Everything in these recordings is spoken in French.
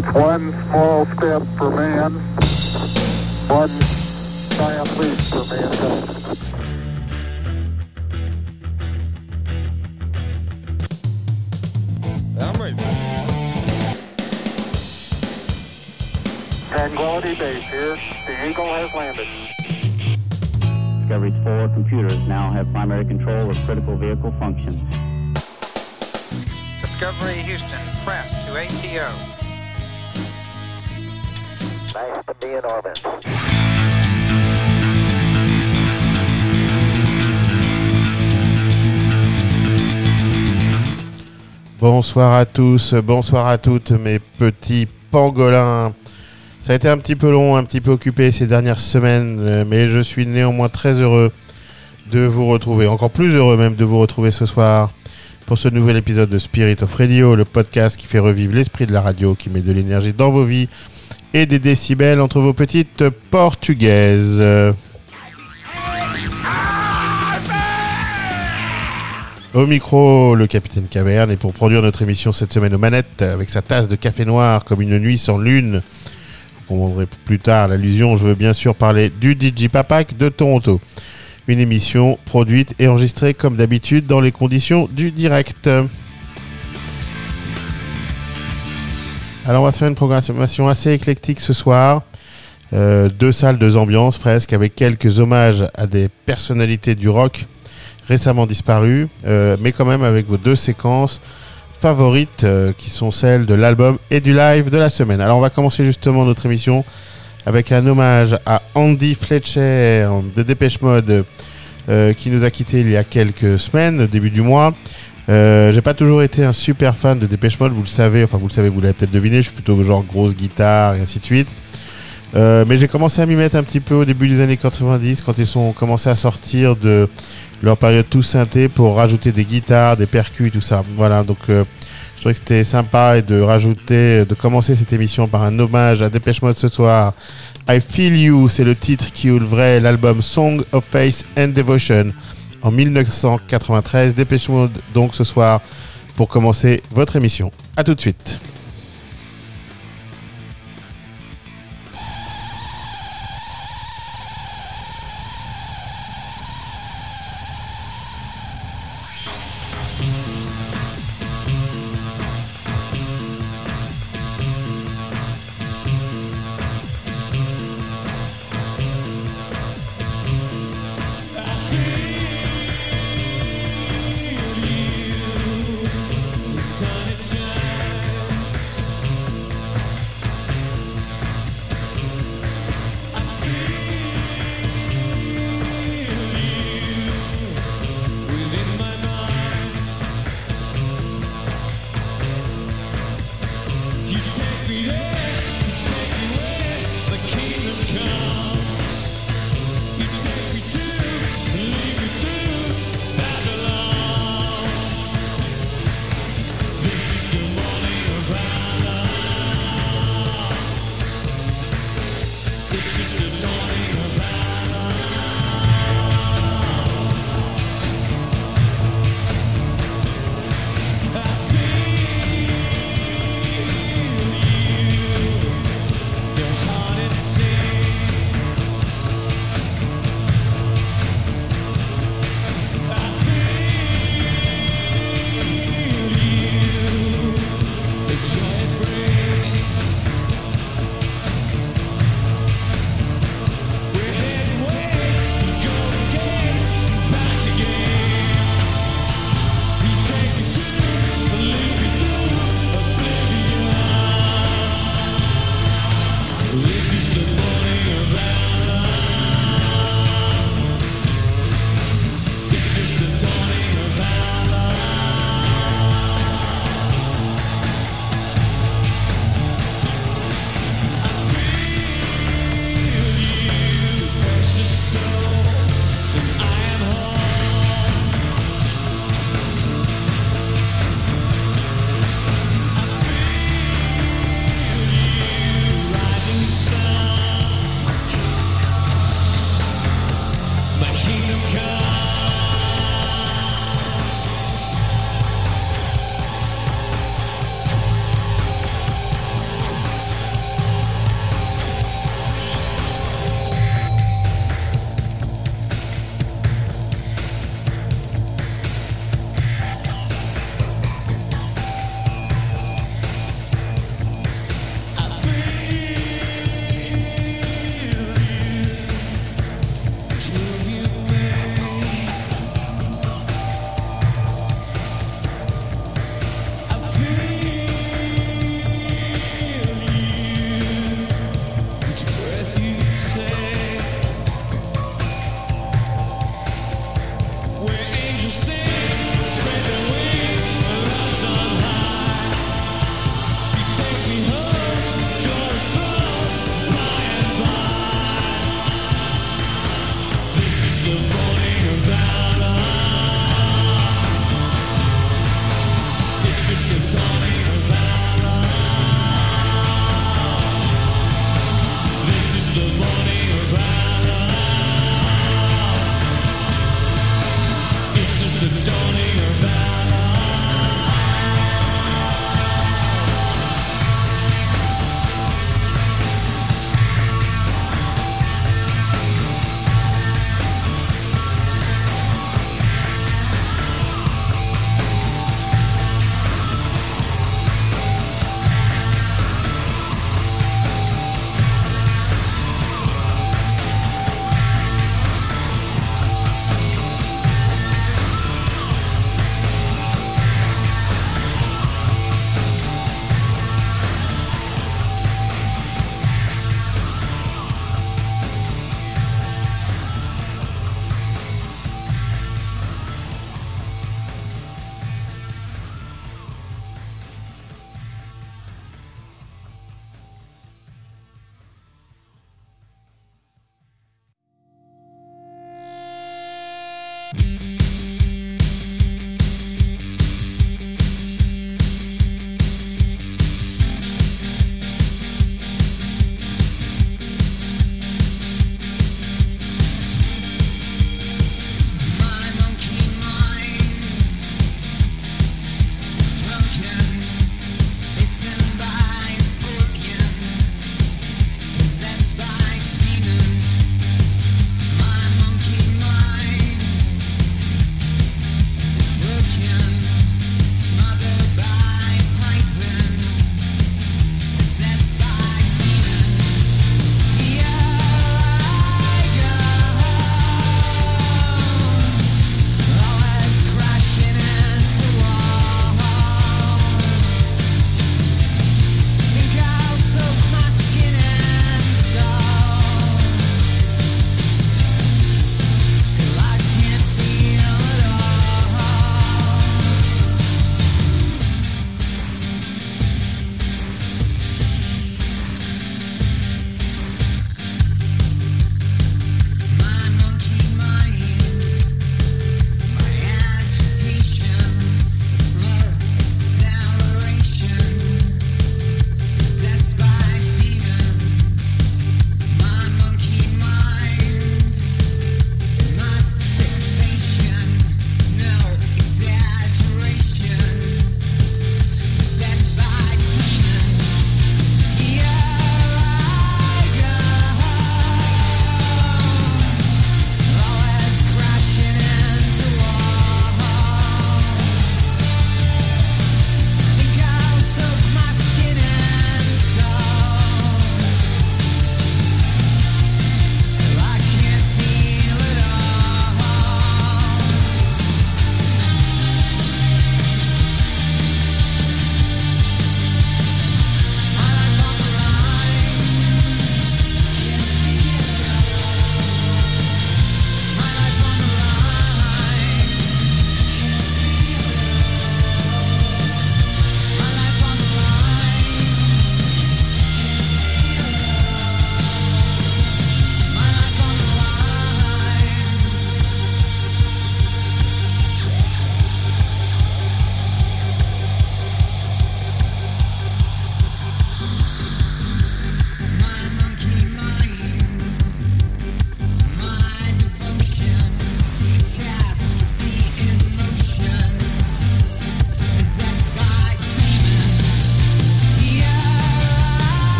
That's one small step for man, one giant leap for mankind. I'm ready. Tranquility Base here. The Eagle has landed. Discovery's four computers now have primary control of critical vehicle functions. Discovery Houston, press to ATO. Bonsoir à tous, bonsoir à toutes mes petits pangolins. Ça a été un petit peu long, un petit peu occupé ces dernières semaines, mais je suis néanmoins très heureux de vous retrouver, encore plus heureux même de vous retrouver ce soir pour ce nouvel épisode de Spirit of Radio, le podcast qui fait revivre l'esprit de la radio, qui met de l'énergie dans vos vies et des décibels entre vos petites portugaises. Au micro, le capitaine Caverne, et pour produire notre émission cette semaine aux manettes, avec sa tasse de café noir comme une nuit sans lune, vous comprendrez plus tard l'allusion, je veux bien sûr parler du DJ Papak de Toronto. Une émission produite et enregistrée comme d'habitude dans les conditions du direct. Alors on va se faire une programmation assez éclectique ce soir. Euh, deux salles, deux ambiances presque, avec quelques hommages à des personnalités du rock récemment disparues, euh, mais quand même avec vos deux séquences favorites euh, qui sont celles de l'album et du live de la semaine. Alors on va commencer justement notre émission avec un hommage à Andy Fletcher de Dépêche Mode qui nous a quitté il y a quelques semaines, début du mois. Euh, j'ai pas toujours été un super fan de Dépêche Mode, vous le savez, enfin vous le savez, vous l'avez peut-être deviné, je suis plutôt genre grosse guitare et ainsi de suite. Euh, mais j'ai commencé à m'y mettre un petit peu au début des années 90 quand ils sont commencé à sortir de leur période tout synthé pour rajouter des guitares, des percus, tout ça. Voilà, donc euh, je trouvais que c'était sympa et de rajouter, de commencer cette émission par un hommage à Dépêche Mode ce soir. I Feel You, c'est le titre qui ouvrait l'album Song of Faith and Devotion en 1993. Dépêche Mode donc ce soir pour commencer votre émission. A tout de suite.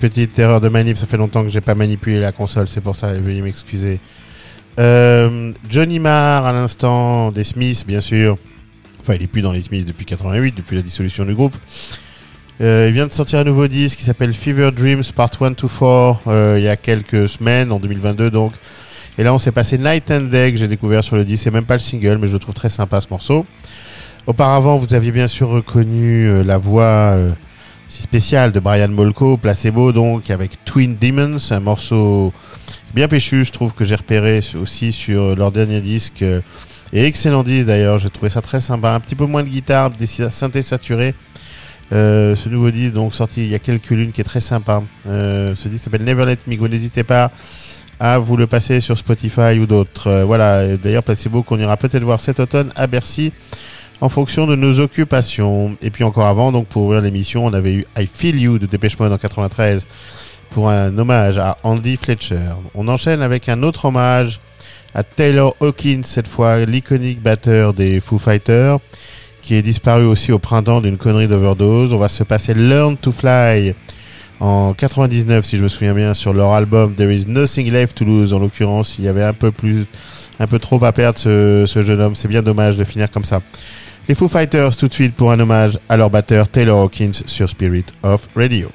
Petite erreur de manip, ça fait longtemps que j'ai pas manipulé la console, c'est pour ça, veuillez m'excuser. Euh, Johnny Marr à l'instant, des Smiths bien sûr. Enfin, il est plus dans les Smiths depuis 88, depuis la dissolution du groupe. Euh, il vient de sortir un nouveau disque qui s'appelle Fever Dreams Part 1 to 4 euh, il y a quelques semaines, en 2022 donc. Et là, on s'est passé Night and Day que j'ai découvert sur le disque. C'est même pas le single, mais je le trouve très sympa ce morceau. Auparavant, vous aviez bien sûr reconnu la voix si spéciale de Brian Molko, Placebo donc, avec Twin Demons, un morceau bien péchu, je trouve que j'ai repéré aussi sur leur dernier disque. euh, et excellent disque d'ailleurs, j'ai trouvé ça très sympa. Un petit peu moins de guitare, des sy- synthés saturés. Euh, ce nouveau disque donc sorti il y a quelques lunes qui est très sympa. Euh, ce disque s'appelle Never Let Me Go. N'hésitez pas à vous le passer sur Spotify ou d'autres. Euh, voilà. D'ailleurs, Placebo qu'on ira peut-être voir cet automne à Bercy en fonction de nos occupations. Et puis encore avant, donc pour ouvrir l'émission, on avait eu I Feel You de Dépêche en 93 pour un hommage à Andy Fletcher. On enchaîne avec un autre hommage à Taylor Hawkins, cette fois l'iconique batteur des Foo Fighters, qui est disparu aussi au printemps d'une connerie d'overdose. On va se passer Learn to Fly en 99, si je me souviens bien, sur leur album There is Nothing Left to Lose. En l'occurrence, il y avait un peu plus, un peu trop à perdre ce, ce jeune homme. C'est bien dommage de finir comme ça. Les Foo Fighters tout de suite pour un hommage à leur batteur Taylor Hawkins sur Spirit of Radio.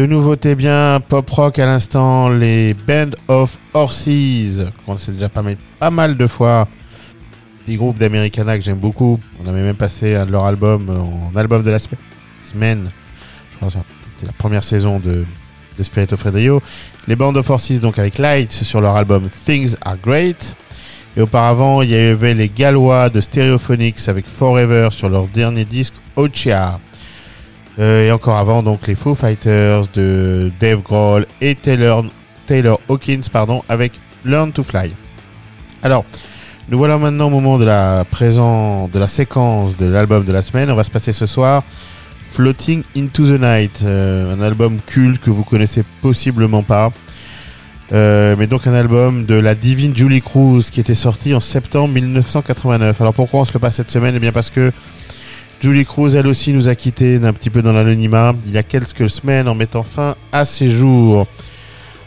De nouveautés bien pop rock à l'instant, les Band of Horses, qu'on sait déjà pas mal, pas mal de fois. Des groupes d'Americana que j'aime beaucoup. On avait même passé un de leurs albums en album de la semaine. Je crois que c'était la première saison de, de Spirit. Les Band of Horses, donc avec Lights sur leur album Things Are Great. Et auparavant, il y avait les Gallois de Stereophonics avec Forever sur leur dernier disque Ochia. Euh, et encore avant, donc les Foo Fighters de Dave Grohl et Taylor, Hawkins pardon, avec Learn to Fly. Alors, nous voilà maintenant au moment de la présent, de la séquence de l'album de la semaine. On va se passer ce soir Floating into the Night, euh, un album culte que vous connaissez possiblement pas. Euh, mais donc un album de la divine Julie Cruz qui était sorti en septembre 1989. Alors pourquoi on se le passe cette semaine? Eh bien parce que Julie Cruz, elle aussi, nous a quittés d'un petit peu dans l'anonymat il y a quelques semaines en mettant fin à ses jours.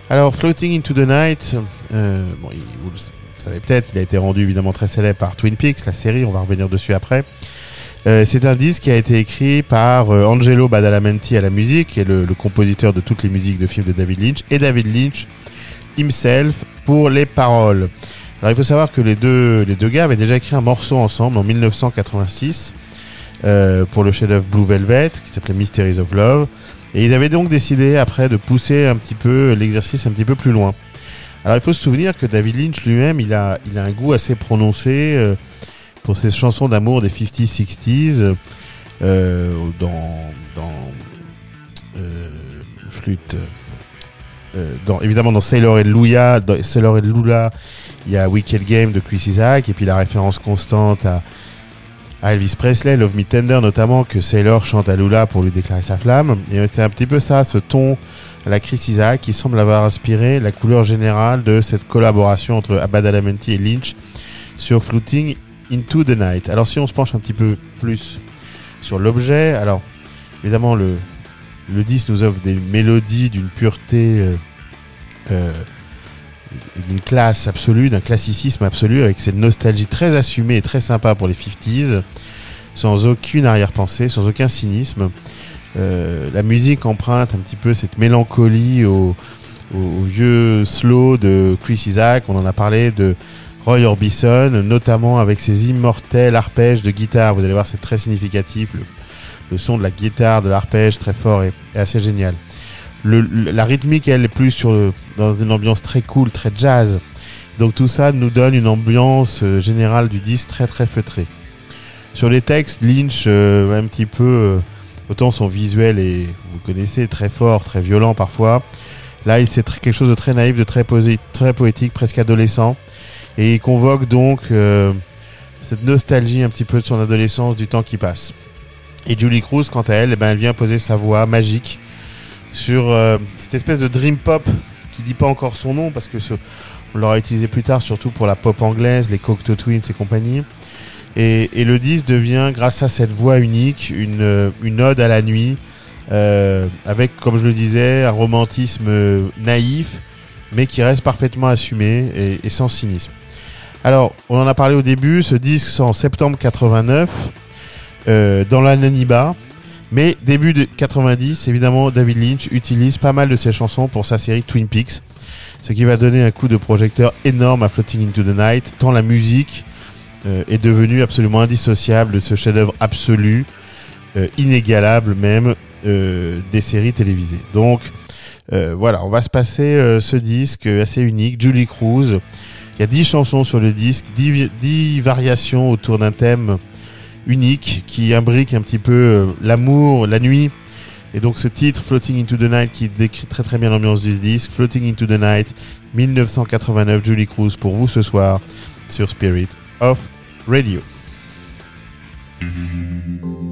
Alors, Floating into the Night, euh, vous, le, savez peut-être, il a été rendu évidemment très célèbre par Twin Peaks, la série, on va revenir dessus après. Euh, c'est un disque qui a été écrit par euh, Angelo Badalamenti à la musique, qui est le, le compositeur de toutes les musiques de films de David Lynch, et David Lynch himself pour les paroles. Alors il faut savoir que les deux, les deux gars avaient déjà écrit un morceau ensemble en 1986 euh, pour le chef-d'œuvre Blue Velvet qui s'appelait Mysteries of Love. Et ils avaient donc décidé après de pousser un petit peu l'exercice un petit peu plus loin. Alors il faut se souvenir que David Lynch lui-même, il a, il a un goût assez prononcé euh, pour ses chansons d'amour des 50s, 60s, euh, dans, dans flûte. évidemment dans Sailor et Lula, Sailor et Lula, il y a Wicked Game de Chris Isaac et puis la référence constante à, à Elvis Presley, Love Me Tender notamment, que Sailor chante à Lula pour lui déclarer sa flamme. Et c'est un petit peu ça, ce ton à la Chris Isaac qui semble avoir inspiré la couleur générale de cette collaboration entre Abadalamenti et Lynch sur Floating Into the Night. Alors si on se penche un petit peu plus sur l'objet, alors évidemment le, le disque nous offre des mélodies d'une pureté, euh, euh, d'une classe absolue, d'un classicisme absolu, avec cette nostalgie très assumée et très sympa pour les 50s, sans aucune arrière-pensée, sans aucun cynisme. Euh, la musique emprunte un petit peu cette mélancolie au, vieux slow de Chris Isaac, on en a parlé, de Roy Orbison, notamment avec ses immortels arpèges de guitare. Vous allez voir, c'est très significatif. Le, son de la guitare, de l'arpège très fort et assez génial. La rythmique, elle est plus sur dans une ambiance très cool, très jazz. Donc tout ça nous donne une ambiance euh, générale du disque très très feutrée. Sur les textes, Lynch, euh, un petit peu, euh, autant son visuel est, vous connaissez, très fort, très violent parfois. Là, il c'est quelque chose de très naïf, de très, posé, très poétique, presque adolescent. Et il convoque donc cette nostalgie un petit peu de son adolescence, du temps qui passe. Et Julie Cruz, quant à elle, eh ben, elle vient poser sa voix magique sur euh, cette espèce de dream pop qui dit pas encore son nom parce que ce- on l'aura utilisé plus tard, surtout pour la pop anglaise, les Cocteau Twins et compagnie. Et, et le disque devient, grâce à cette voix unique, une, euh, une ode à la nuit, euh, avec, comme je le disais, un romantisme euh, naïf, mais qui reste parfaitement assumé et, et sans cynisme. Alors, on en a parlé au début, ce disque en septembre 89, euh, dans l'anonymat, mais début de 90, évidemment, David Lynch utilise pas mal de ses chansons pour sa série Twin Peaks, ce qui va donner un coup de projecteur énorme à Floating into the Night, tant la musique euh, est devenue absolument indissociable de ce chef-d'œuvre absolu, euh, inégalable même, euh, des séries télévisées. Donc, voilà, on va se passer ce disque assez unique, Julie Cruz. Il y a 10 chansons sur le disque, 10, vi- 10 variations autour d'un thème unique qui imbrique un petit peu euh, l'amour, la nuit. Et donc ce titre, Floating into the Night, qui décrit très très bien l'ambiance du disque, Floating into the Night, 1989, Julie Cruz pour vous ce soir sur Spirit of Radio. Let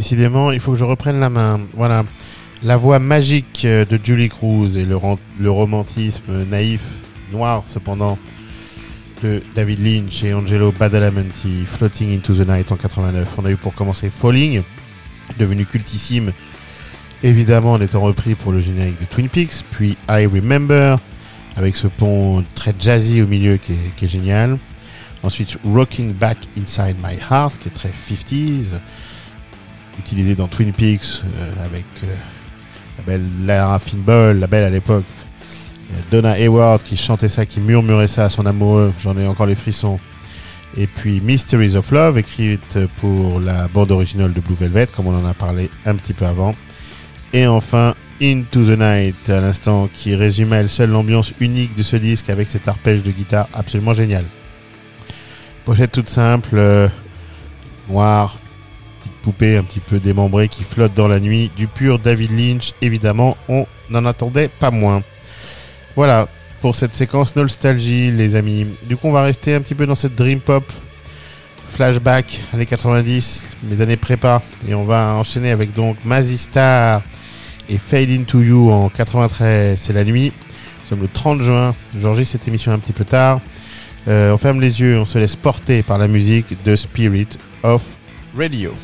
Décidément, il faut que je reprenne la main. Voilà. La voix magique euh, de Julie Cruz et le, romantisme naïf, noir cependant, de David Lynch et Angelo Badalamenti, Floating into the Night en 89. On a eu pour commencer Falling, devenu cultissime, évidemment en étant repris pour le générique de Twin Peaks, puis I Remember, avec ce pont très jazzy au milieu qui est génial. Ensuite, Rocking Back Inside My Heart, qui est très 50s, utilisé dans Twin Peaks euh, avec euh, la belle Lara Finball, la belle à l'époque, euh, Donna Hayward qui chantait ça, qui murmurait ça à son amoureux, j'en ai encore les frissons. Et puis Mysteries of Love, écrite pour la bande originale de Blue Velvet, comme on en a parlé un petit peu avant. Et enfin, Into the Night, à l'instant, qui résumait elle seule l'ambiance unique de ce disque avec cet arpège de guitare absolument génial. Pochette toute simple, euh, noire, poupée un petit peu démembrée qui flotte dans la nuit. Du pur David Lynch, évidemment, on n'en attendait pas moins. Voilà pour cette séquence nostalgie, les amis. Du coup, on va rester un petit peu dans cette dream pop flashback années 90, les années prépa, et on va enchaîner avec donc Mazzy Star et Fade Into You en 93. C'est la nuit. Nous sommes le 30 juin. J'enregistre cette émission un petit peu tard. Euh, on ferme les yeux, on se laisse porter par la musique de Spirit of Radio.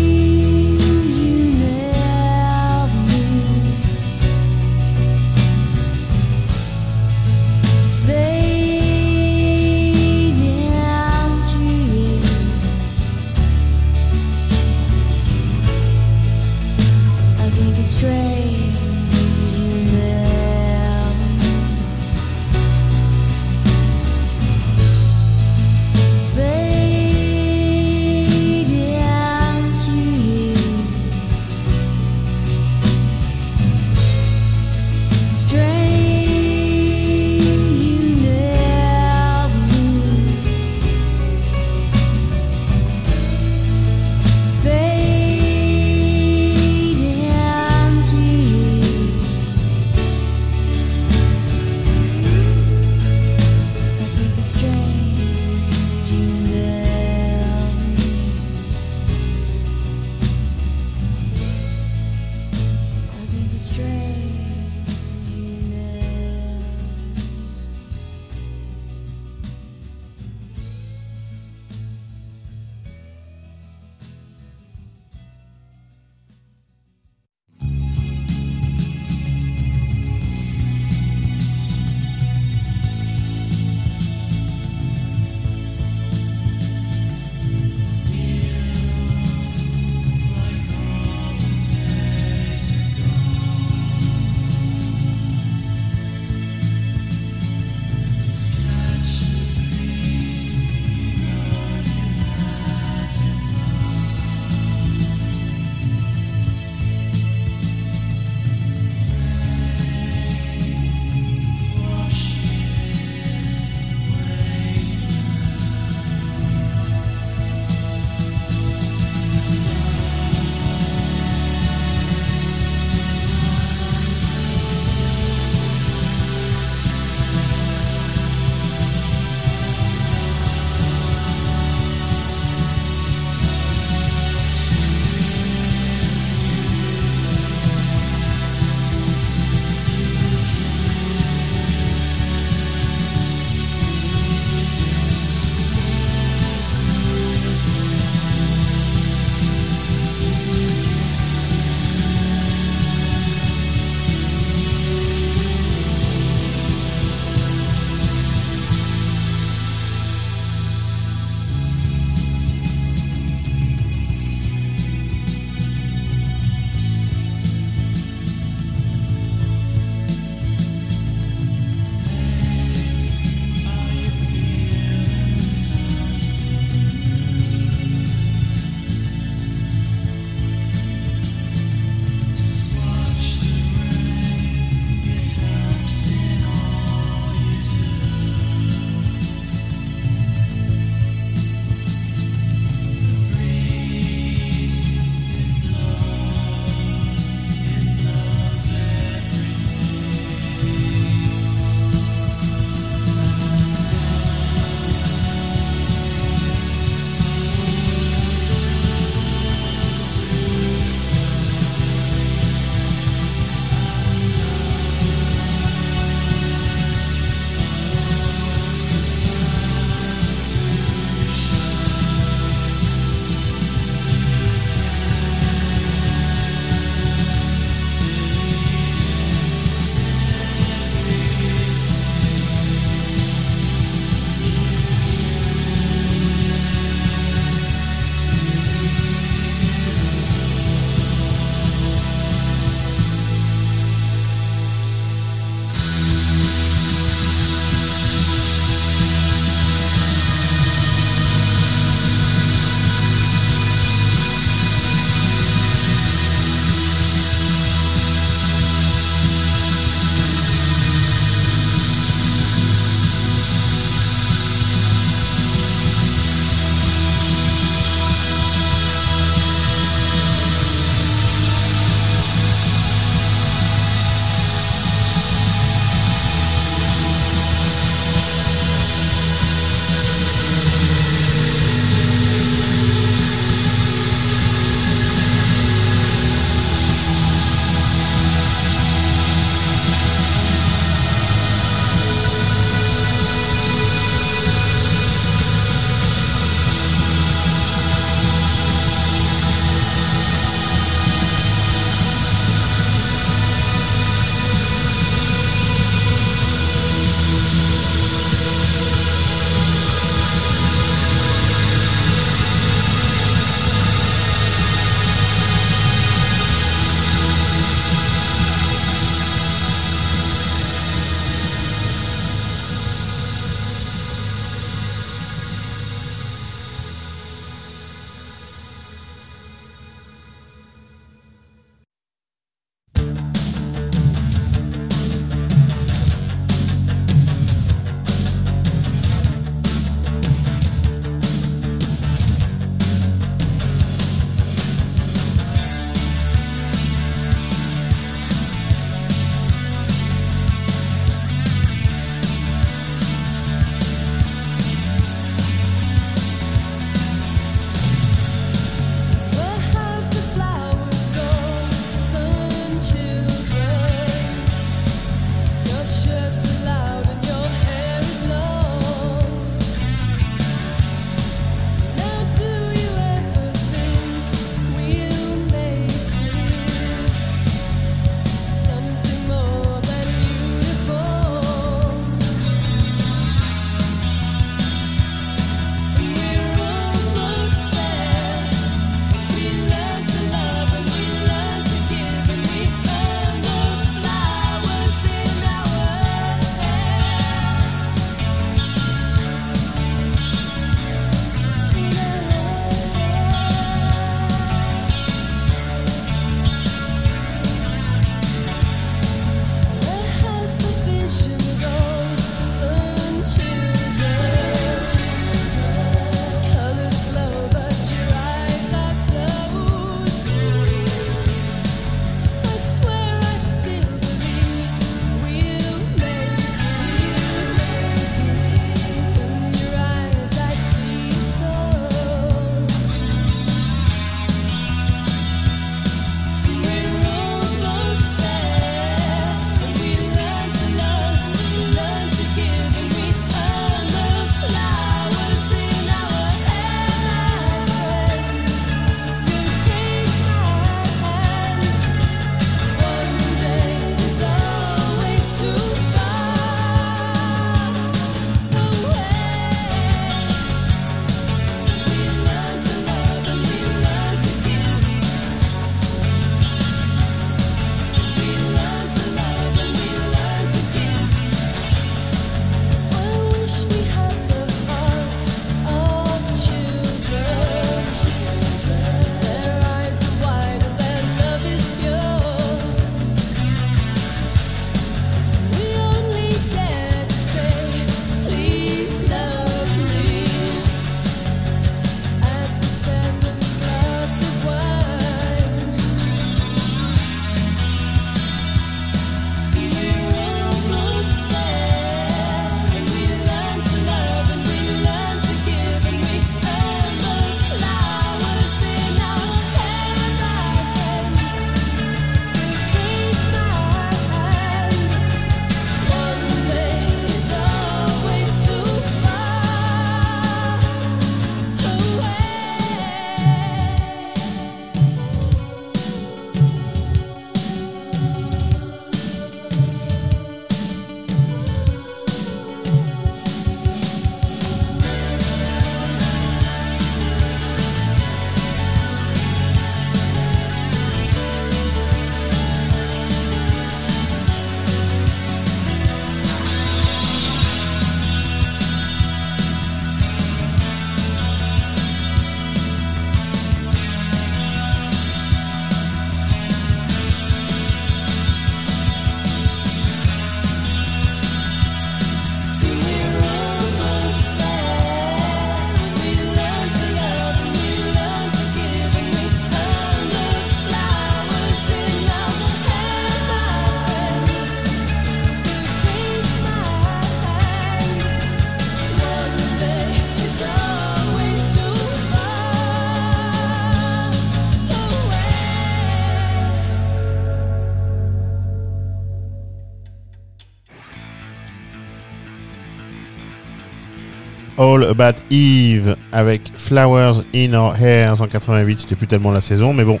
About Eve avec Flowers in Our Hair en 88. C'était plus tellement la saison, mais bon.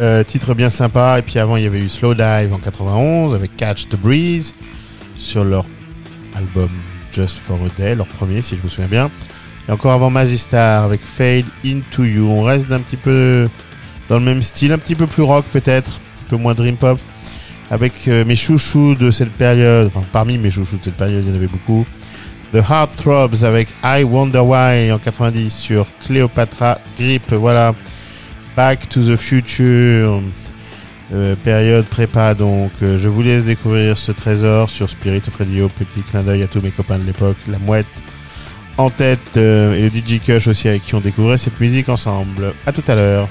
Euh, titre bien sympa. Et puis avant, il y avait eu Slow Dive en 91 avec Catch the Breeze sur leur album Just for a Day, leur premier, si je me souviens bien. Et encore avant Mazzy Star avec Fade Into You. On reste un petit peu dans le même style, un petit peu plus rock peut-être, un petit peu moins dream pop. Avec euh, mes chouchous de cette période, enfin parmi mes chouchous de cette période, il y en avait beaucoup. The Heart Throbs avec I Wonder Why en 90 sur Cleopatra Grip. Voilà. Back to the Future. Euh, période prépa donc. Euh, je vous laisse découvrir ce trésor sur Spirit of Radio. Petit clin d'œil à tous mes copains de l'époque. La mouette en tête euh, et le DJ Kush aussi avec qui on découvrait cette musique ensemble. À tout à l'heure.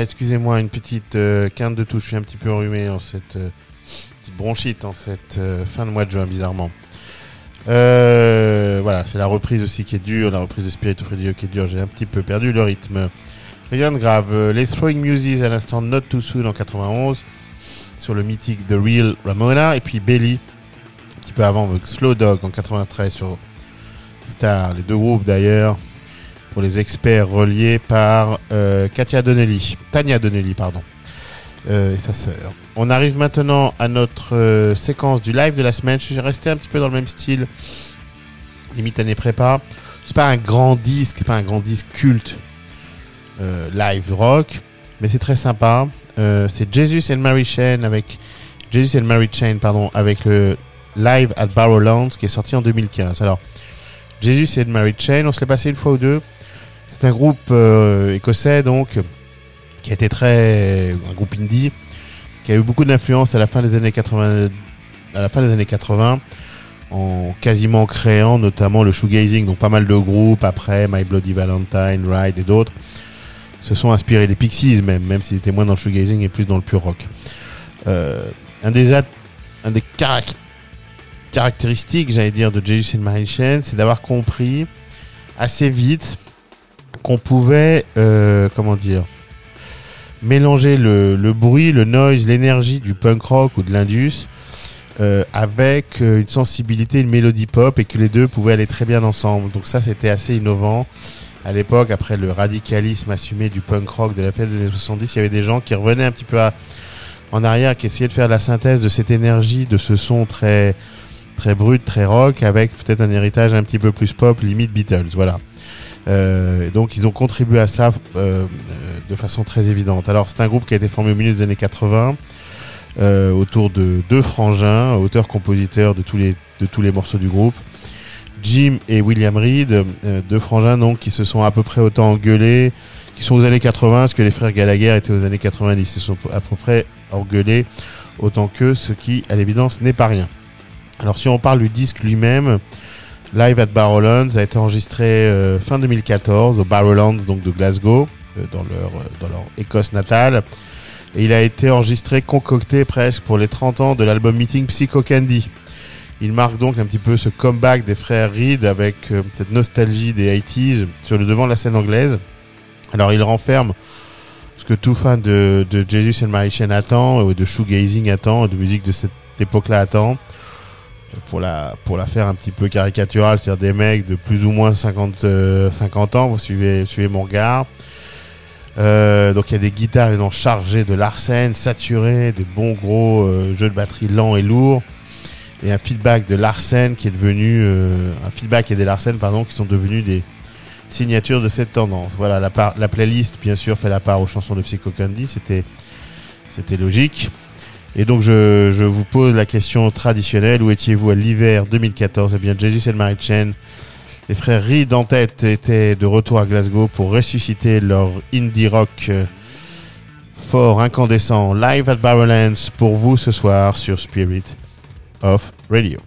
Voilà, excusez-moi, une petite euh, quinte de touche. Je suis un petit peu enrhumé en cette euh, bronchite en cette euh, fin de mois de juin, bizarrement. Voilà, c'est la reprise aussi qui est dure, la reprise de Spirit of Radio qui est dure. J'ai un petit peu perdu le rythme. Rien de grave. Les Throwing Muses à l'instant Not Too Soon en 91 sur le mythique The Real Ramona et puis Belly un petit peu avant Slow Dog en 93 sur Star. Les deux groupes d'ailleurs pour les experts reliés par euh, Katia Donnelly, Tania Donnelly, pardon, euh, et sa sœur. On arrive maintenant à notre euh, séquence du live de la semaine. Je suis resté un petit peu dans le même style, limite année prépa. C'est pas un grand disque, c'est pas un grand disque culte live rock, mais c'est très sympa. C'est Jesus and Mary Chain avec Jesus and Mary Chain, pardon, avec le live at Barrowlands qui est sorti en 2015. Alors, Jesus and Mary Chain, on se l'est passé une fois ou deux. C'est un groupe euh, écossais donc qui a été très un groupe indie qui a eu beaucoup d'influence à la fin des années 80 à la fin des années 80 en quasiment créant notamment le shoegazing donc pas mal de groupes après My Bloody Valentine, Ride et d'autres se sont inspirés des Pixies même même s'ils étaient moins dans le shoegazing et plus dans le pure rock. Euh, un des caractéristiques j'allais dire de Jesus and Mary Chain c'est d'avoir compris assez vite qu'on pouvait, euh, comment dire, mélanger le, bruit, le noise, l'énergie du punk rock ou de l'indus euh, avec euh, une sensibilité, une mélodie pop et que les deux pouvaient aller très bien ensemble. Donc ça, c'était assez innovant. À l'époque, après le radicalisme assumé du punk rock de la fin des années 70, il y avait des gens qui revenaient un petit peu en arrière, qui essayaient de faire la synthèse de cette énergie, de ce son très très brut, très rock, avec peut-être un héritage un petit peu plus pop, limite Beatles. Voilà. Euh, donc ils ont contribué à ça euh, de façon très évidente. Alors c'est un groupe qui a été formé au milieu des années 80 euh, autour de deux frangins, auteurs-compositeurs de tous les morceaux du groupe. Jim et William Reed, deux frangins donc qui se sont à peu près autant engueulés, qui sont aux années 80, ce que les frères Gallagher étaient aux années 90. Ils se sont à peu près engueulés autant qu'eux, ce qui à l'évidence n'est pas rien. Alors si on parle du disque lui-même, Live at Barrowlands a été enregistré euh, fin 2014 au Barrowlands donc de Glasgow euh, dans leur euh, dans leur Écosse natale et il a été enregistré concocté presque pour les 30 ans de l'album Meeting Psycho Candy. Il marque donc un petit peu ce comeback des frères Reed avec cette nostalgie des 80s sur le devant de la scène anglaise. Alors il renferme ce que tout fan de, de Jesus and Mary Chain attend, ou de shoegazing attend, de musique de cette époque-là attend pour la pour la faire un petit peu caricaturale, c'est-à-dire des mecs de plus ou moins 50 euh, 50 ans, vous suivez suivez mon regard. Euh, donc il y a des guitares chargées de l'arsène, saturées, des bons gros euh, jeux de batterie lents et lourds, et un feedback de l'arsène qui est devenu un feedback et des Larsen pardon qui sont devenus des signatures de cette tendance. Voilà la la playlist bien sûr fait la part aux chansons de Psycho Candy, c'était logique. Et donc je, je vous pose la question traditionnelle, où étiez-vous à l'hiver 2014 Eh bien Jesus and Mary Chain, les frères Reed en tête étaient de retour à Glasgow pour ressusciter leur indie rock euh, fort, incandescent, live at Barrowlands pour vous ce soir sur Spirit of Radio.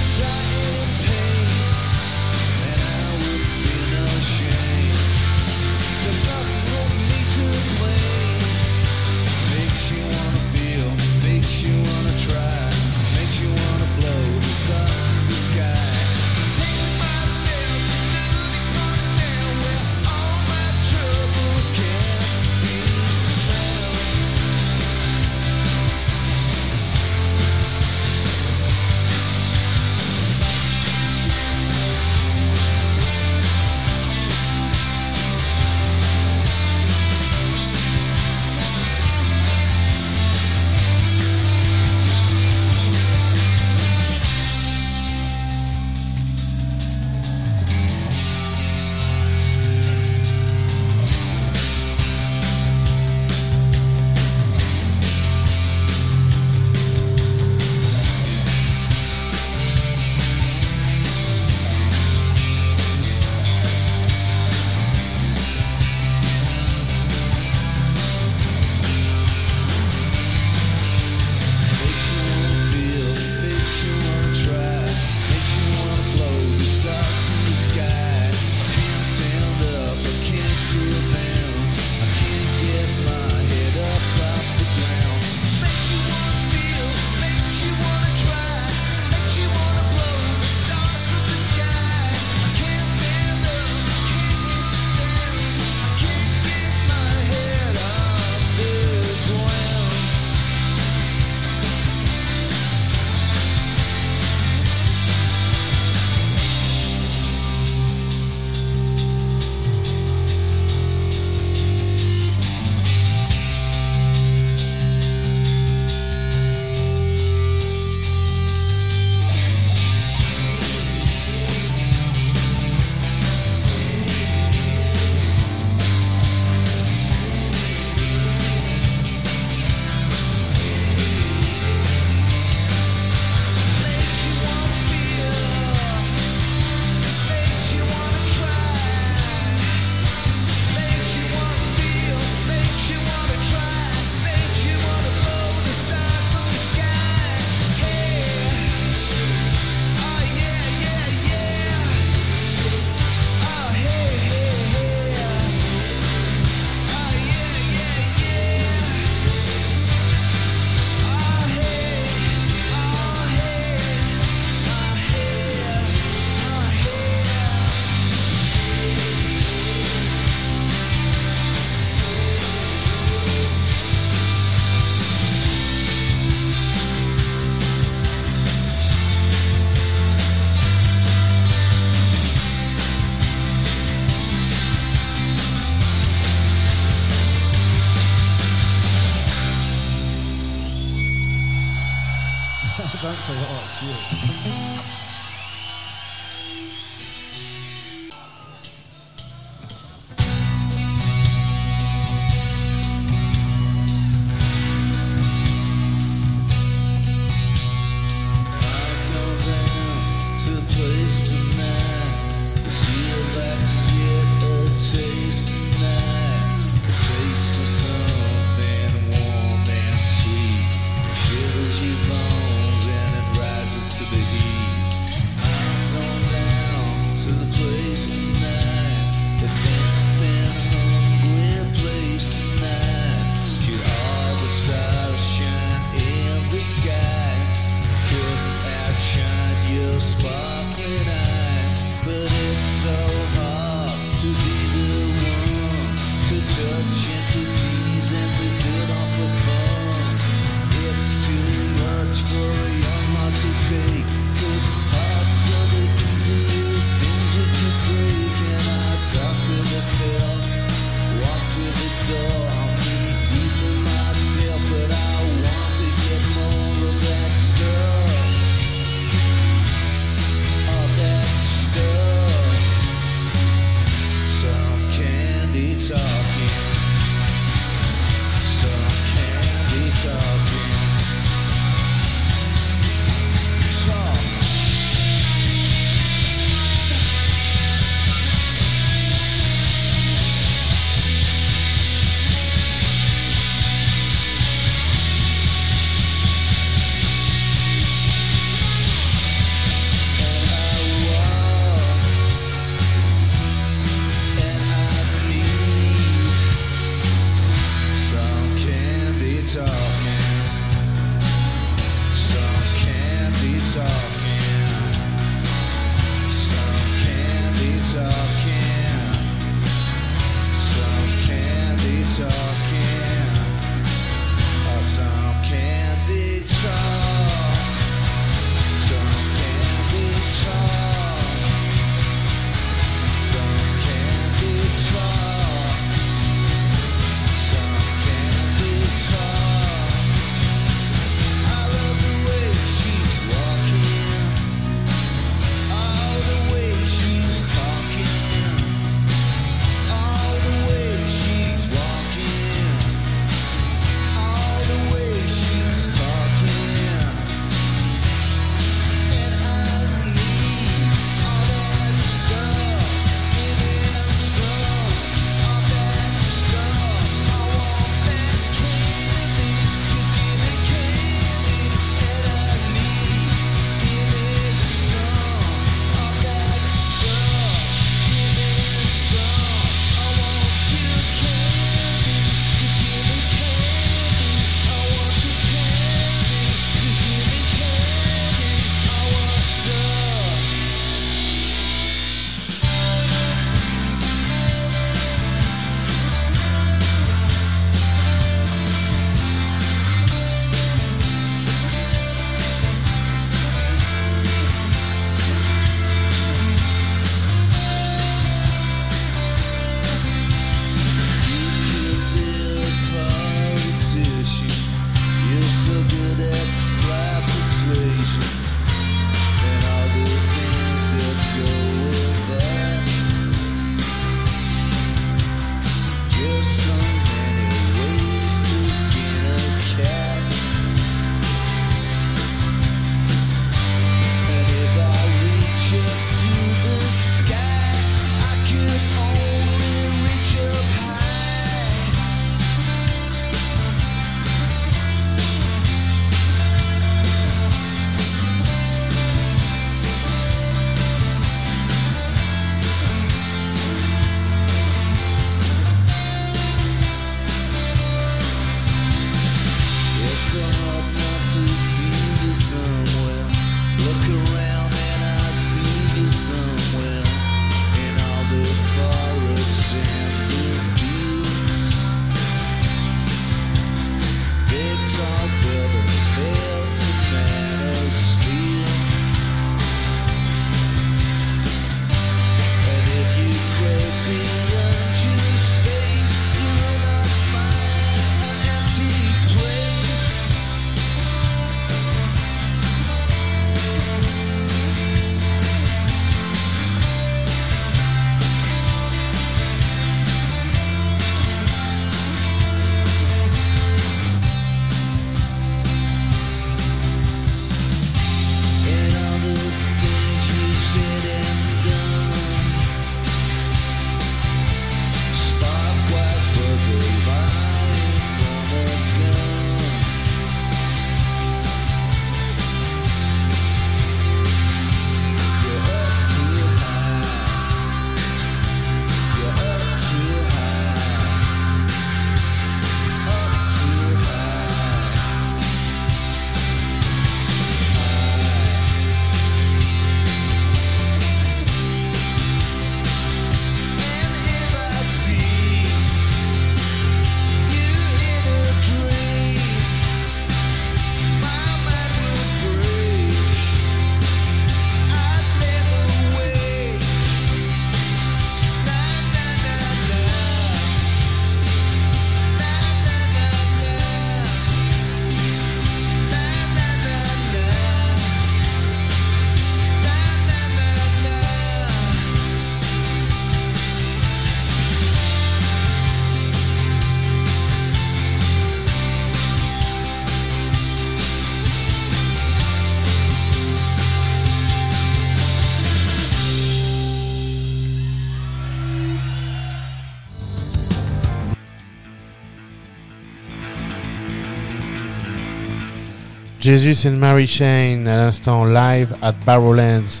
Jesus and Mary Chain à l'instant live at Barrowlands.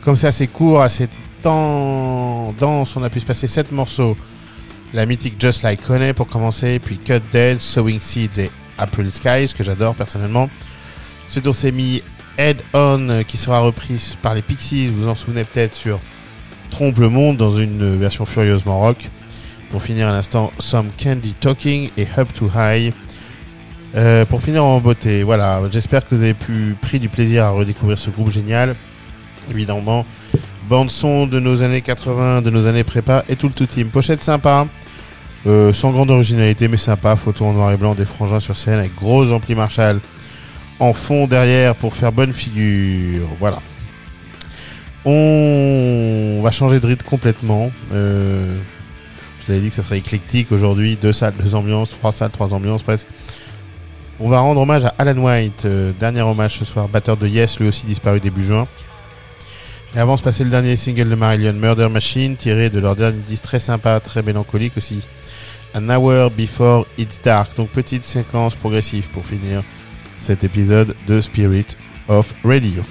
Comme c'est assez court, assez dense, on a pu se passer 7 morceaux. La mythique Just Like Honey pour commencer, puis Cut Dead, Sowing Seeds et April Skies que j'adore personnellement. Ensuite on s'est mis Head On euh, qui sera reprise par les Pixies, vous vous en souvenez peut-être sur Trompe le Monde dans une version furieusement rock. Pour finir à l'instant Some Candy Talking et Up to High. Euh, pour finir en beauté, voilà, j'espère que vous avez pu pris du plaisir à redécouvrir ce groupe génial. Évidemment, bande son de nos années 80, de nos années prépa et tout le tout team. Pochette sympa, euh, sans grande originalité mais sympa, photo en noir et blanc des frangins sur scène avec gros ampli Marshall en fond derrière pour faire bonne figure. Voilà. On va changer de rythme complètement. Euh, je vous avais dit que ça serait éclectique aujourd'hui. Deux salles, deux ambiances, trois salles, trois ambiances presque. On va rendre hommage à Alan White, euh, dernier hommage ce soir, batteur de Yes, lui aussi disparu début juin. Et avant de se passer le dernier single de Marillion, Murder Machine, tiré de leur dernier disque très sympa, très mélancolique aussi. An Hour Before It's Dark. Donc petite séquence progressive pour finir cet épisode de Spirit of Radio.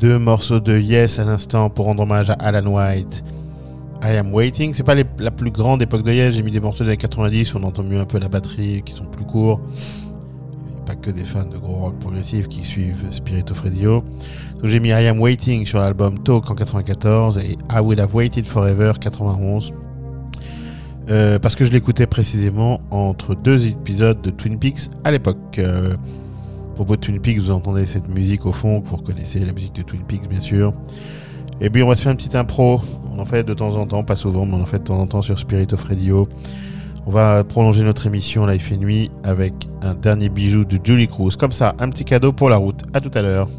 Deux morceaux de Yes à l'instant pour rendre hommage à Alan White. I Am Waiting. C'est pas la plus grande époque de Yes. J'ai mis des morceaux des années 90 où on entend mieux un peu la batterie, qui sont plus courts. Pas que des fans de gros rock progressif qui suivent Spirit of Radio. Donc j'ai mis I Am Waiting sur l'album Talk en 94 et I Will Have Waited Forever 91. Euh, parce que je l'écoutais précisément entre deux épisodes de Twin Peaks à l'époque. Euh, propos de Twin Peaks, vous entendez cette musique au fond, vous reconnaissez la musique de Twin Peaks bien sûr. Et puis on va se faire une petite impro. On en fait de temps en temps, pas souvent, mais on en fait de temps en temps sur Spirit of Radio. On va prolonger notre émission là il fait nuit avec un dernier bijou de Julie Cruz. Comme ça, un petit cadeau pour la route. À tout à l'heure.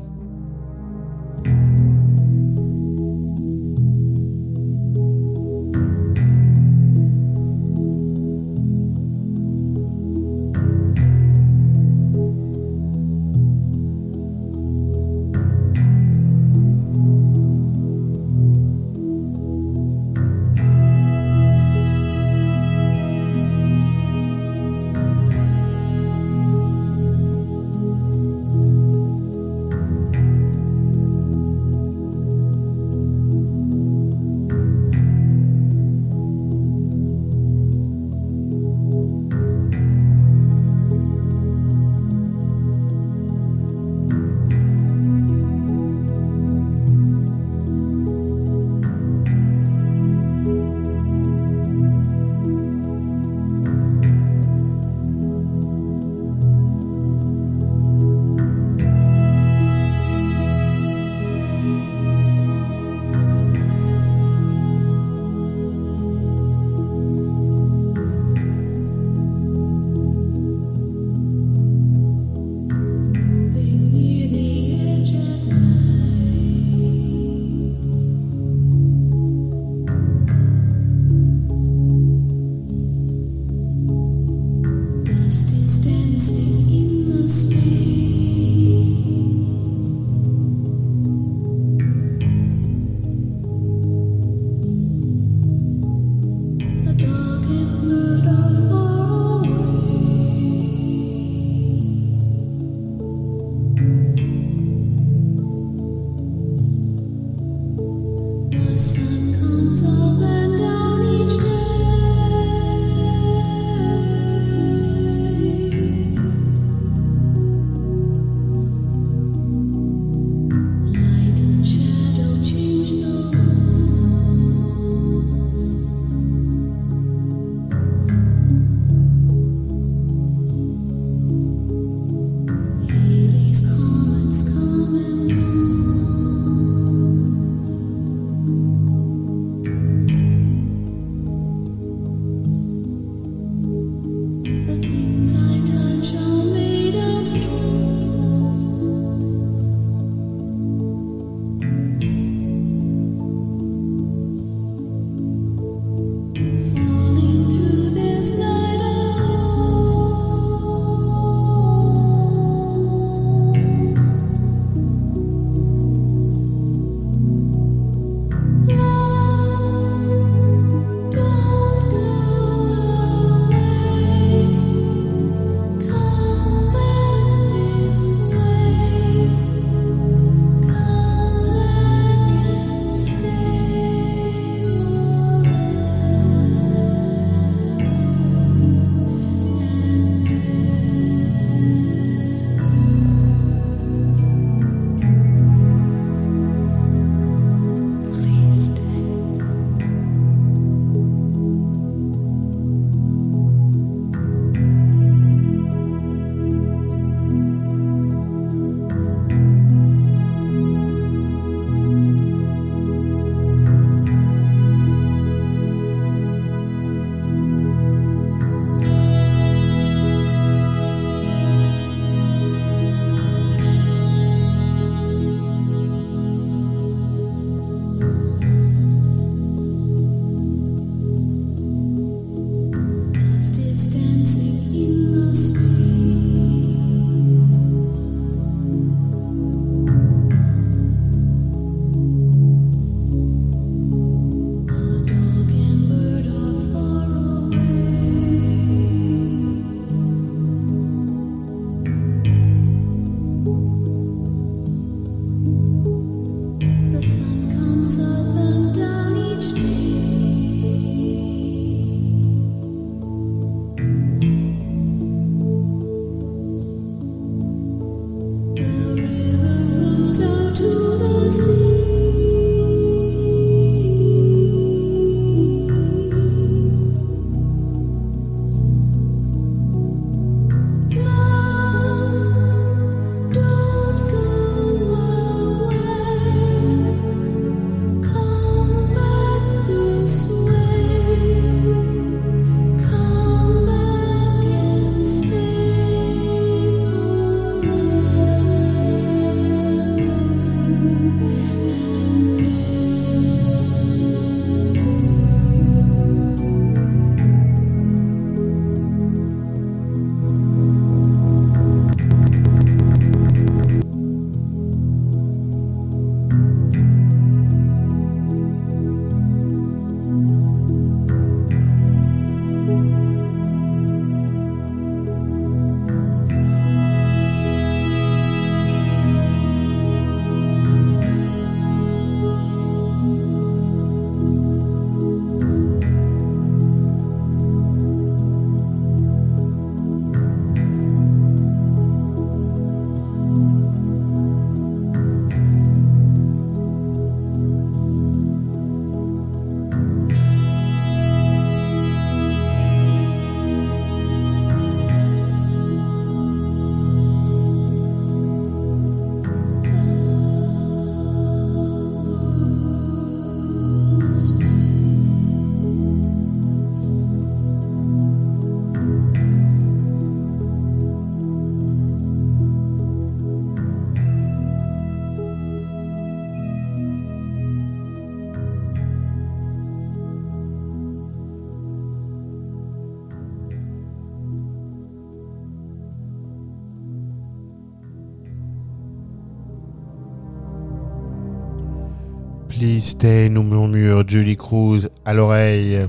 Stay nous murmure Julie Cruz à l'oreille.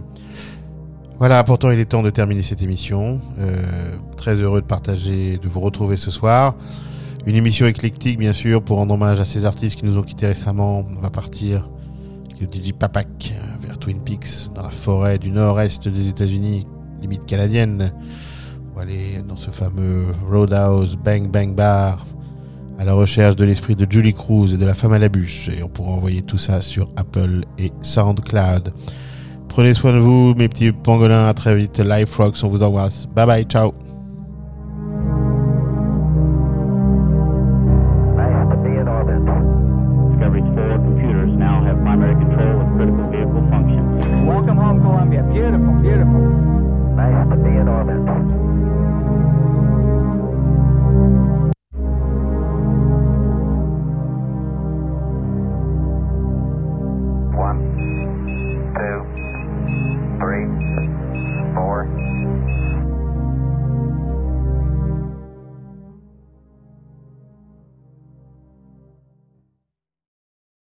Voilà, pourtant il est temps de terminer cette émission. Euh, très heureux de partager, de vous retrouver ce soir. Une émission éclectique, bien sûr, pour rendre hommage à ces artistes qui nous ont quittés récemment. On va partir le DJ Papak euh, vers Twin Peaks, dans la forêt du nord-est des États-Unis, limite canadienne. On va aller dans ce fameux Roadhouse Bang Bang Bar à la recherche de l'esprit de Julie Cruz et de la femme à la bûche. Et on pourra envoyer tout ça sur Apple et SoundCloud. Prenez soin de vous, mes petits pangolins. À très vite. Life Rocks, on vous embrasse. Bye bye, ciao.